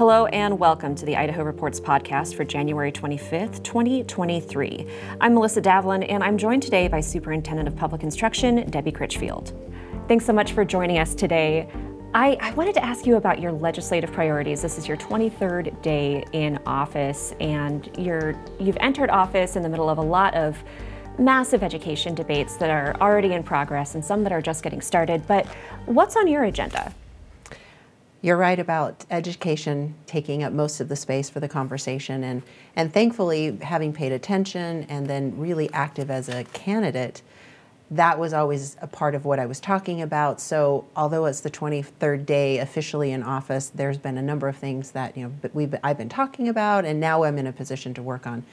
Hello and welcome to the Idaho Reports podcast for January 25th, 2023. I'm Melissa Davlin and I'm joined today by Superintendent of Public Instruction, Debbie Critchfield. Thanks so much for joining us today. I, I, wanted to ask you about your legislative priorities. This is your 23rd day in office, and you're, you've entered office in the middle of a lot of massive education debates that are already in progress and some that are just getting started. But what's on your agenda? You're right about education taking up most of the space for the conversation, and, and thankfully, having paid attention and then really active as a candidate, that was always a part of what I was talking about. So, although it's the 23rd day officially in office, there's been a number of things that you know we've I've been talking about, and now I'm in a position to work on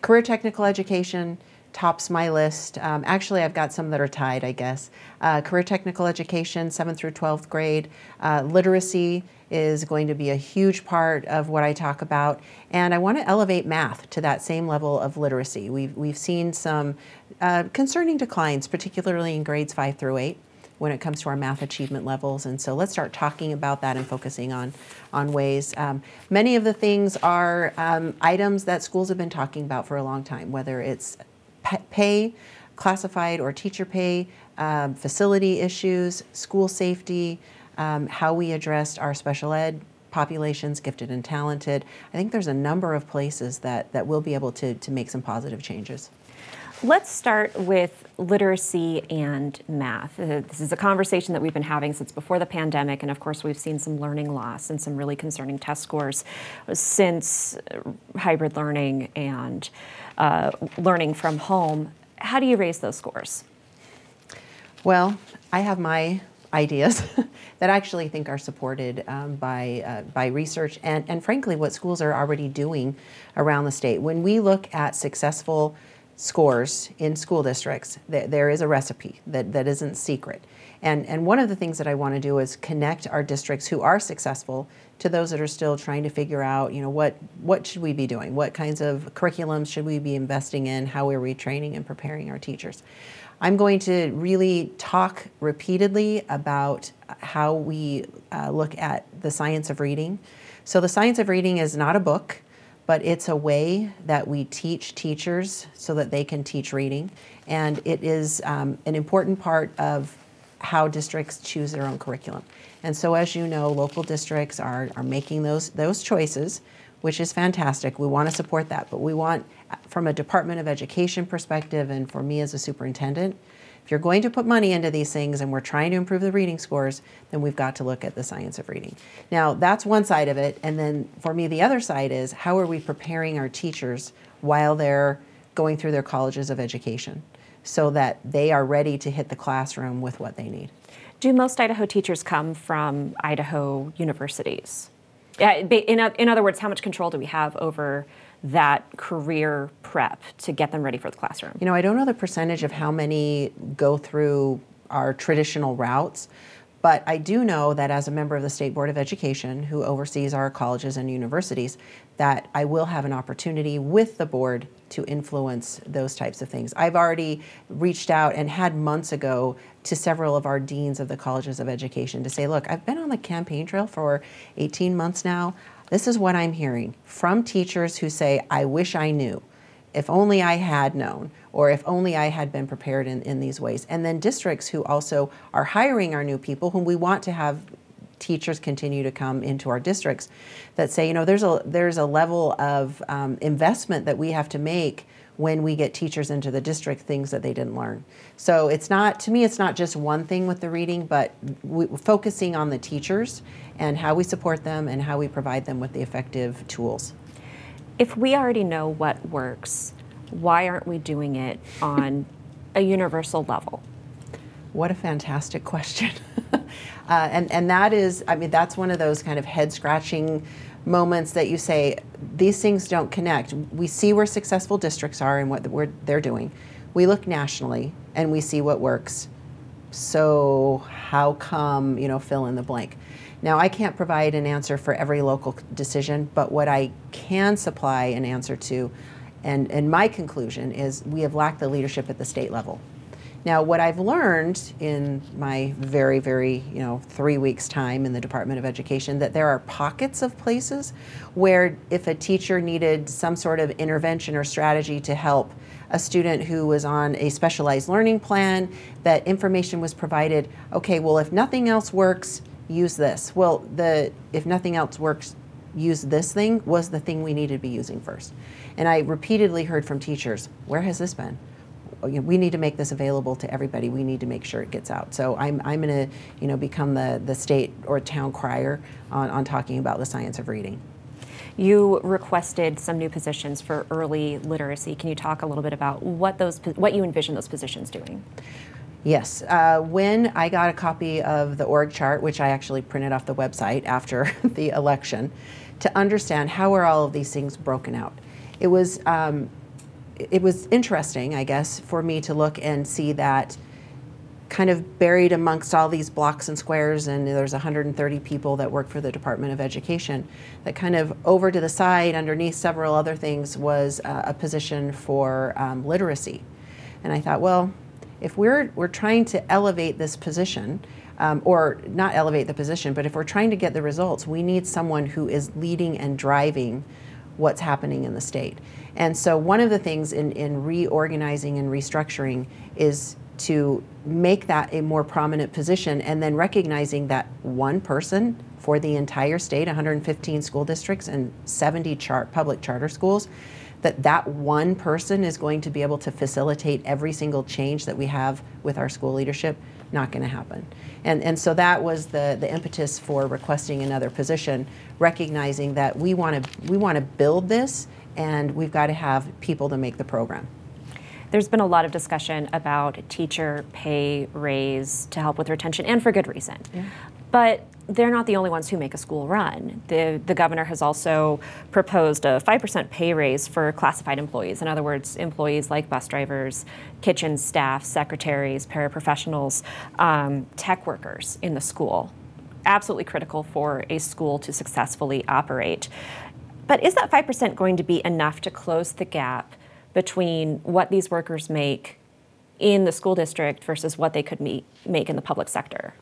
career technical education, tops my list. Um, actually, I've got some that are tied, I guess. Uh, career technical education, 7th through 12th grade. Uh, literacy is going to be a huge part of what I talk about. And I want to elevate math to that same level of literacy. We've, we've seen some uh, concerning declines, particularly in grades 5 through 8 when it comes to our math achievement levels. And so let's start talking about that and focusing on, on ways. Um, many of the things are um, items that schools have been talking about for a long time, whether it's pay, classified or teacher pay, um, facility issues, school safety, um, how we addressed our special ed populations, gifted and talented. I think there's a number of places that, that we'll be able to, to make some positive changes. Let's start with literacy and math. Uh, this is a conversation that we've been having since before the pandemic, and of course, we've seen some learning loss and some really concerning test scores since hybrid learning and uh, learning from home. How do you raise those scores? Well, I have my ideas that I actually think are supported um, by, uh, by research and, and frankly what schools are already doing around the state. When we look at successful scores in school districts, th- there is a recipe that, that isn't secret. And, and one of the things that I want to do is connect our districts who are successful to those that are still trying to figure out, you know, what, what should we be doing? What kinds of curriculums should we be investing in? How are we training and preparing our teachers? I'm going to really talk repeatedly about how we uh, look at the science of reading. So, the science of reading is not a book but it's a way that we teach teachers so that they can teach reading. And it is um, an important part of how districts choose their own curriculum. And so, as you know, local districts are, are making those, those choices, which is fantastic. We want to support that, but we want, from a Department of Education perspective, and for me as a superintendent, if you're going to put money into these things and we're trying to improve the reading scores, then we've got to look at the science of reading. Now, that's one side of it. And then for me, the other side is how are we preparing our teachers while they're going through their colleges of education so that they are ready to hit the classroom with what they need? Do most Idaho teachers come from Idaho universities? In, in other words, how much control do we have over that career prep to get them ready for the classroom? You know, I don't know the percentage of how many go through our traditional routes, but I do know that as a member of the State Board of Education, who oversees our colleges and universities, that I will have an opportunity with the board to influence those types of things. I've already reached out and had months ago to several of our deans of the colleges of education to say, look, I've been on the campaign trail for 18 months now. This is what I'm hearing from teachers who say, I wish I knew. If only I had known, or if only I had been prepared in, in these ways. And then districts who also are hiring our new people, whom we want to have teachers continue to come into our districts, that say, you know, there's a there's a level of um, investment that we have to make when we get teachers into the district things that they didn't learn. So it's not, to me, it's not just one thing with the reading, but we, focusing on the teachers and how we support them and how we provide them with the effective tools. If we already know what works, why aren't we doing it on a universal level? What a fantastic question. uh, and, and that is, I mean, that's one of those kind of head scratching moments that you say these things don't connect. We see where successful districts are and what they're doing. We look nationally and we see what works. So how come you know fill in the blank? Now I can't provide an answer for every local decision, but what I can supply an answer to, and and my conclusion is we have lacked the leadership at the state level. Now, what I've learned in my very, very, you know, three weeks' time in the Department of Education, that there are pockets of places where if a teacher needed some sort of intervention or strategy to help a student who was on a specialized learning plan, that information was provided, okay, well, if nothing else works, use this. Well, the if nothing else works, use this thing was the thing we needed to be using first. And I repeatedly heard from teachers, where has this been? We need to make this available to everybody. We need to make sure it gets out. So I'm, I'm going to, you know, become the, the state or town crier on, on talking about the science of reading. You requested some new positions for early literacy. Can you talk a little bit about what those, what you envision those positions doing? Yes. Uh, when I got a copy of the org chart, which I actually printed off the website after the election, to understand how are all of these things broken out, it was um, it was interesting, I guess, for me to look and see that kind of buried amongst all these blocks and squares, and there's 130 people that work for the Department of Education. That kind of over to the side, underneath several other things, was uh, a position for um, literacy. And I thought, well, if we're we're trying to elevate this position, um, or not elevate the position, but if we're trying to get the results, we need someone who is leading and driving what's happening in the state. And so, one of the things in, in reorganizing and restructuring is to make that a more prominent position and then recognizing that one person for the entire state 115 school districts and 70 char- public charter schools that that one person is going to be able to facilitate every single change that we have with our school leadership not going to happen and, and so that was the, the impetus for requesting another position recognizing that we want to we want to build this and we've got to have people to make the program. There's been a lot of discussion about teacher pay raise to help with retention, and for good reason. Yeah. But they're not the only ones who make a school run. The, the governor has also proposed a 5% pay raise for classified employees. In other words, employees like bus drivers, kitchen staff, secretaries, paraprofessionals, um, tech workers in the school. Absolutely critical for a school to successfully operate. But is that 5% going to be enough to close the gap between what these workers make in the school district versus what they could meet, make in the public sector?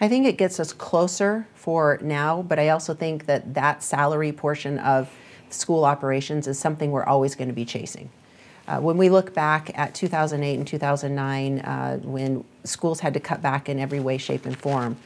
I think it gets us closer for now, but I also think that that salary portion of school operations is something we're always going to be chasing. Uh, when we look back at 2008 and 2009, uh, when schools had to cut back in every way, shape, and form,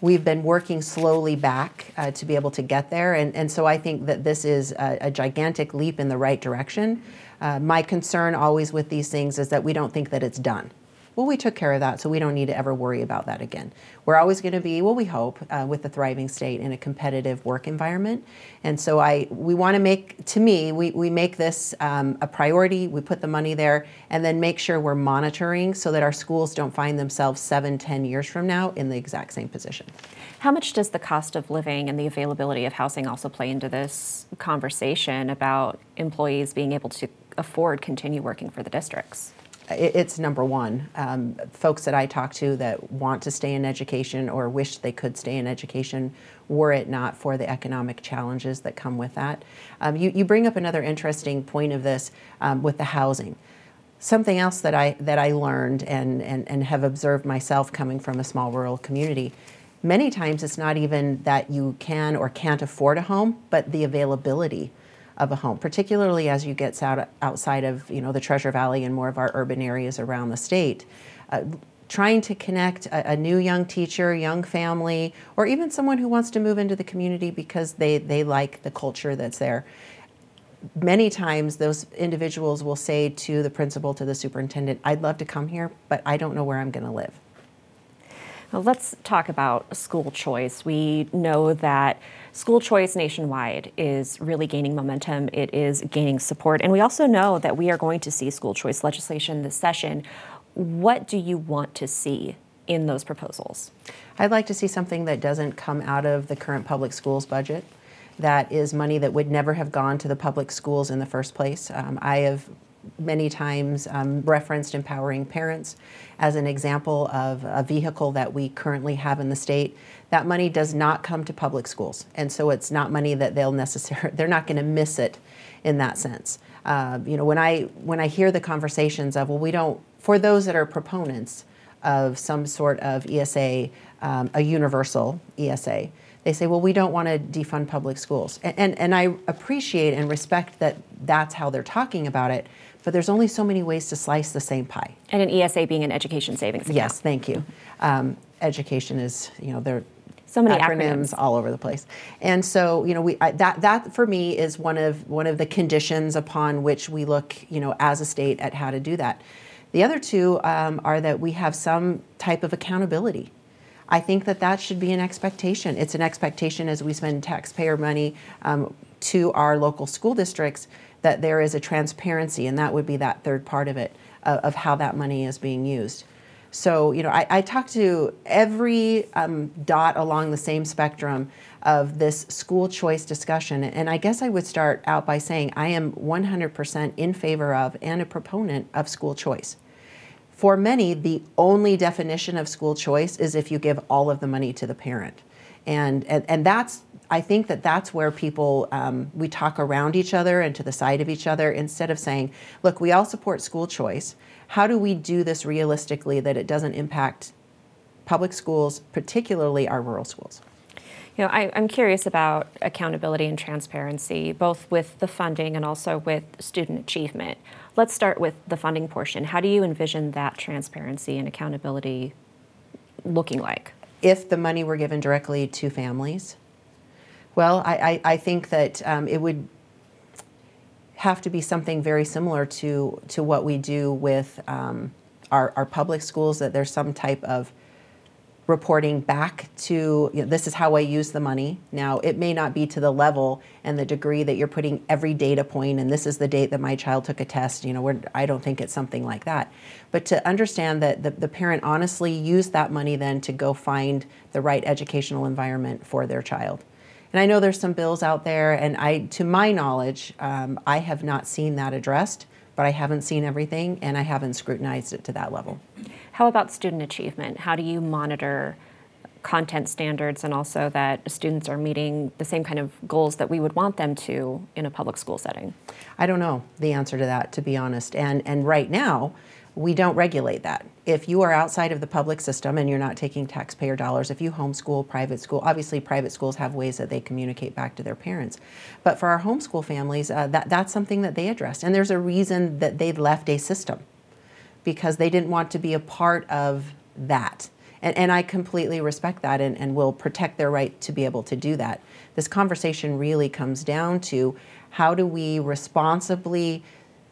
we've been working slowly back uh, to be able to get there. And, and so I think that this is a, a gigantic leap in the right direction. Uh, my concern always with these things is that we don't think that it's done well, we took care of that, so we don't need to ever worry about that again. We're always going to be, well, we hope, uh, with a thriving state in a competitive work environment. And so I, we want to make, to me, we, we make this um, a priority. We put the money there, and then make sure we're monitoring so that our schools don't find themselves seven, ten years from now in the exact same position. How much does the cost of living and the availability of housing also play into this conversation about employees being able to afford continue working for the districts? it's number one. Um, folks that I talk to that want to stay in education or wish they could stay in education were it not for the economic challenges that come with that. Um, you, you bring up another interesting point of this um, with the housing. Something else that I, that I learned and, and, and have observed myself coming from a small rural community many times it's not even that you can or can't afford a home, but the availability of a home, particularly as you get out, outside of you know the Treasure Valley and more of our urban areas around the state. Uh, trying to connect a, a, new young teacher, young family, or even someone who wants to move into the community because they, they like the culture that's there. Many times, those individuals will say to the principal, to the superintendent, I'd love to come here, but I don't know where I'm going to live. Well, let's talk about school choice. We know that school choice nationwide is really gaining momentum. It is gaining support. And we also know that we are going to see school choice legislation this session. What do you want to see in those proposals? I'd like to see something that doesn't come out of the current public schools budget. That is money that would never have gone to the public schools in the first place. Um, I have many times um, referenced empowering parents as an example of a vehicle that we currently have in the state. That money does not come to public schools, and so it's not money that they'll necessarily they're not going to miss it in that sense. Uh, you know, when I when I hear the conversations of well, we don't for those that are proponents of some sort of ESA, um, a universal ESA, they say, well, we don't want to defund public schools. And, and, and I appreciate and respect that that's how they're talking about it, but there's only so many ways to slice the same pie. And an ESA being an education savings account. Yes, thank you. Um, education is, you know, there So many acronyms, acronyms. all over the place. And so, you know, we I, that that for me is one of one of the conditions upon which we look, you know, as a state at how to do that. The other two um, are that we have some type of accountability. I think that that should be an expectation. It's an expectation as we spend taxpayer money um, to our local school districts that there is a transparency, and that would be that third part of it, of, of how that money is being used. So, you know, I, I talk to every um, dot along the same spectrum of this school choice discussion. And I guess I would start out by saying I am 100% in favor of and a proponent of school choice. For many, the only definition of school choice is if you give all of the money to the parent. And, and, and that's, I think that that's where people, um, we talk around each other and to the side of each other instead of saying, look, we all support school choice. How do we do this realistically that it doesn't impact public schools, particularly our rural schools? I, I'm curious about accountability and transparency, both with the funding and also with student achievement. Let's start with the funding portion. How do you envision that transparency and accountability looking like? if the money were given directly to families? Well, I, I, I think that um, it would have to be something very similar to, to what we do with um, our, our public schools, that there's some type of reporting back to you know, this is how I use the money. Now, it may not be to the level and the degree that you're putting every data point, and this is the date that my child took a test. You know, I don't think it's something like that. But to understand that the, the parent honestly used that money then to go find the right educational environment for their child. And I know there's some bills out there, and I, to my knowledge, um, I have not seen that addressed, but I haven't seen everything, and I haven't scrutinized it to that level. How about student achievement? How do you monitor content standards and also that students are meeting the same kind of goals that we would want them to in a public school setting? I don't know the answer to that, to be honest. And and right now, we don't regulate that. If you are outside of the public system and you're not taking taxpayer dollars, if you homeschool, private school, obviously private schools have ways that they communicate back to their parents. But for our homeschool families, uh, that that's something that they addressed, and there's a reason that they left a system because they didn't want to be a part of that. And, and I completely respect that and, and will protect their right to be able to do that. This conversation really comes down to how do we responsibly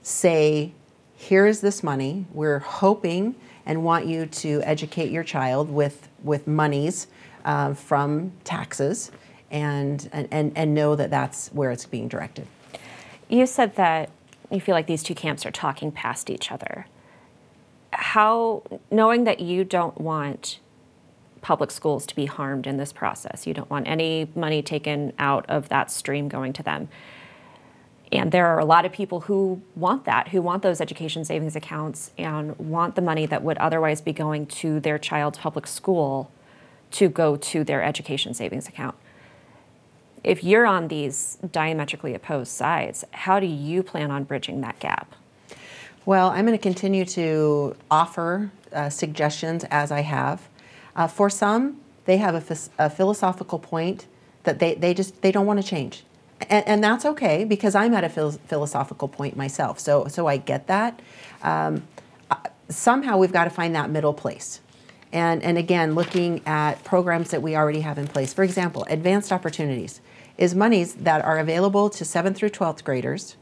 say, here's this money, we're hoping and want you to educate your child with, with monies uh, from taxes and, and, and know that that's where it's being directed. You said that you feel like these two camps are talking past each other. How, knowing that you don't want public schools to be harmed in this process, you don't want any money taken out of that stream going to them. And there are a lot of people who want that, who want those education savings accounts and want the money that would otherwise be going to their child's public school to go to their education savings account. If you're on these diametrically opposed sides, how do you plan on bridging that gap? Well, I'm going to continue to offer uh, suggestions as I have. Uh, for some, they have a, a philosophical point that they, they just they don't want to change, and, and that's okay because I'm at a phil- philosophical point myself. So so I get that. Um, uh, somehow we've got to find that middle place. And, and again, looking at programs that we already have in place. For example, advanced opportunities is monies that are available to 7th through 12th graders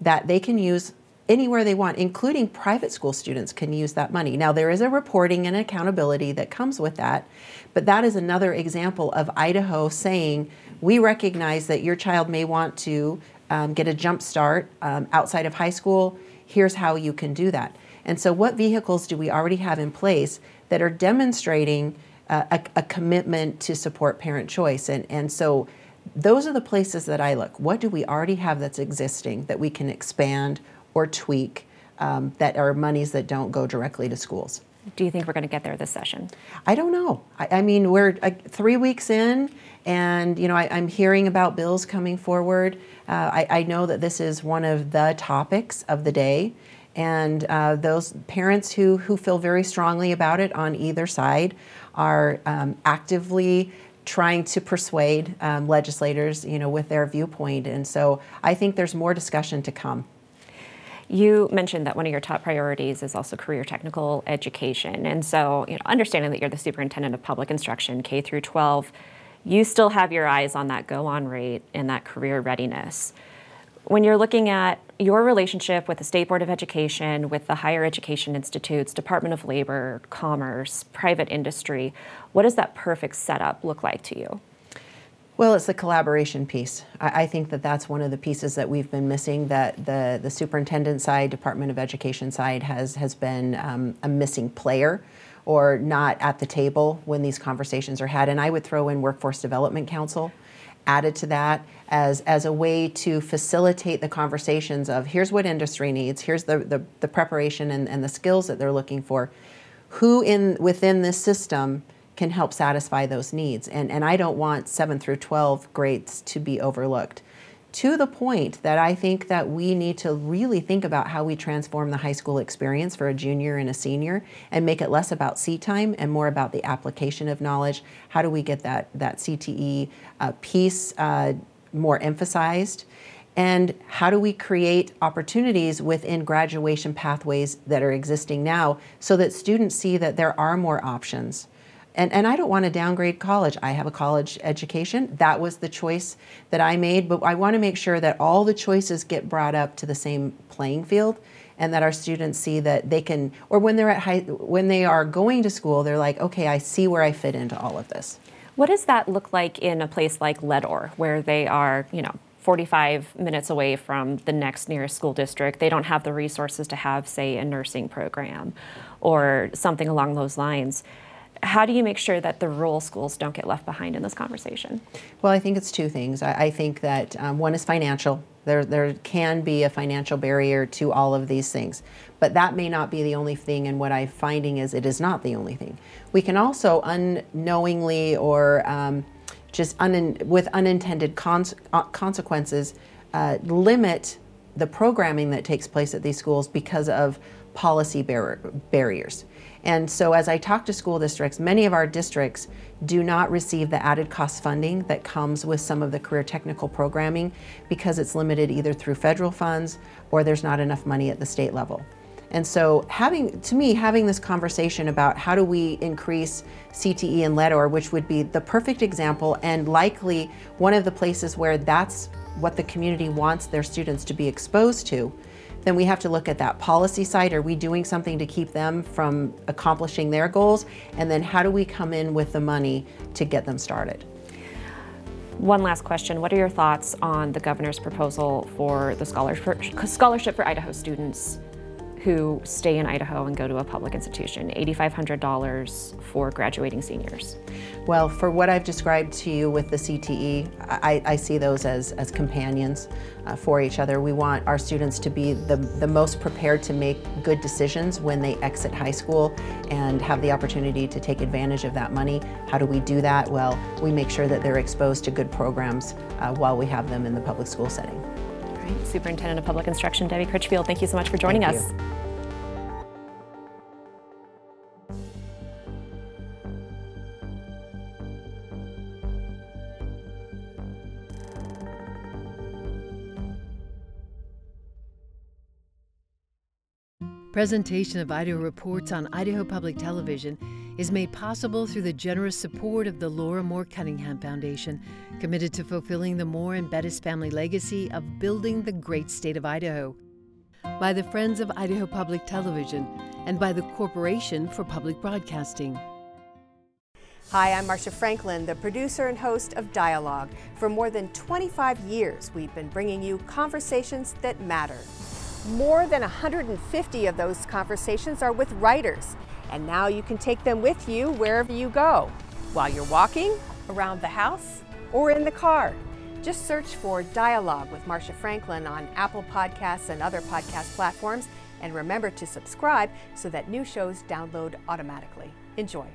that they can use anywhere they want, including private school students can use that money. Now, there is a reporting and accountability that comes with that, but that is another example of Idaho saying, we recognize that your child may want to um, get a jump start um, outside of high school. Here's how you can do that. And so, what vehicles do we already have in place that are demonstrating uh, a, a commitment to support parent choice? And, and so, those are the places that I look. What do we already have that's existing that we can expand or tweak um, that are monies that don't go directly to schools? Do you think we're going to get there this session? I don't know. I, I mean, we're uh, three weeks in, and you know, I, am hearing about bills coming forward. Uh, I, I, know that this is one of the topics of the day, And uh, those parents who, who feel very strongly about it on either side are um, actively trying to persuade um, legislators, you know, with their viewpoint. And so I think there's more discussion to come. You mentioned that one of your top priorities is also career technical education. And so, you know, understanding that you're the superintendent of public instruction, K through 12, you still have your eyes on that go on rate and that career readiness. When you're looking at your relationship with the State Board of Education, with the higher education institutes, Department of Labor, Commerce, private industry, what does that perfect setup look like to you? Well, it's the collaboration piece. I, I, think that that's one of the pieces that we've been missing. That the the superintendent side, Department of Education side, has has been um, a missing player, or not at the table when these conversations are had. And I would throw in Workforce Development Council, added to that as as a way to facilitate the conversations of here's what industry needs, here's the the, the preparation and, and the skills that they're looking for, who in within this system can help satisfy those needs. And, and I don't want 7 through 12 grades to be overlooked. To the point that I think that we need to really think about how we transform the high school experience for a junior and a senior and make it less about seat time and more about the application of knowledge. How do we get that, that CTE uh, piece uh, more emphasized? and how do we create opportunities within graduation pathways that are existing now so that students see that there are more options and, and I don't want to downgrade college. I have a college education. That was the choice that I made, but I want to make sure that all the choices get brought up to the same playing field and that our students see that they can or when they're at high when they are going to school, they're like, "Okay, I see where I fit into all of this." What does that look like in a place like Leadore where they are, you know, 45 minutes away from the next nearest school district. They don't have the resources to have, say, a nursing program or something along those lines how do you make sure that the rural schools don't get left behind in this conversation? Well, I think it's two things. I, I think that um, one is financial. There, there can be a financial barrier to all of these things, but that may not be the only thing. And what I'm finding is it is not the only thing. We can also unknowingly or um, just un- with unintended cons- uh, consequences uh, limit the programming that takes place at these schools because of policy bar- barriers. And so, as I talk to school districts, many of our districts do not receive the added cost funding that comes with some of the career technical programming because it's limited either through federal funds or there's not enough money at the state level. And so, having to me, having this conversation about how do we increase CTE and Leadore, which would be the perfect example and likely one of the places where that's what the community wants their students to be exposed to then we have to look at that policy side. Are we doing something to keep them from accomplishing their goals? And then how do we come in with the money to get them started? One last question. What are your thoughts on the governor's proposal for the scholarship for Idaho students who stay in Idaho and go to a public institution, $8,500 for graduating seniors? Well, for what I've described to you with the CTE, I, I see those as, as companions uh, for each other. We want our students to be the, the most prepared to make good decisions when they exit high school and have the opportunity to take advantage of that money. How do we do that? Well, we make sure that they're exposed to good programs uh, while we have them in the public school setting. Superintendent of Public Instruction Debbie Critchfield, thank you so much for joining thank us. You. Presentation of Idaho Reports on Idaho Public Television is made possible through the generous support of the Laura Moore Cunningham Foundation, committed to fulfilling the Moore and Bettis family legacy of building the great state of Idaho. By the Friends of Idaho Public Television and by the Corporation for Public Broadcasting. Hi, I'm Marcia Franklin, the producer and host of Dialogue. For more than 25 years, we've been bringing you conversations that matter. More than 150 of those conversations are with writers, and now you can take them with you wherever you go, while you're walking, around the house, or in the car. Just search for Dialogue with Marcia Franklin on Apple Podcasts and other podcast platforms, and remember to subscribe so that new shows download automatically. Enjoy.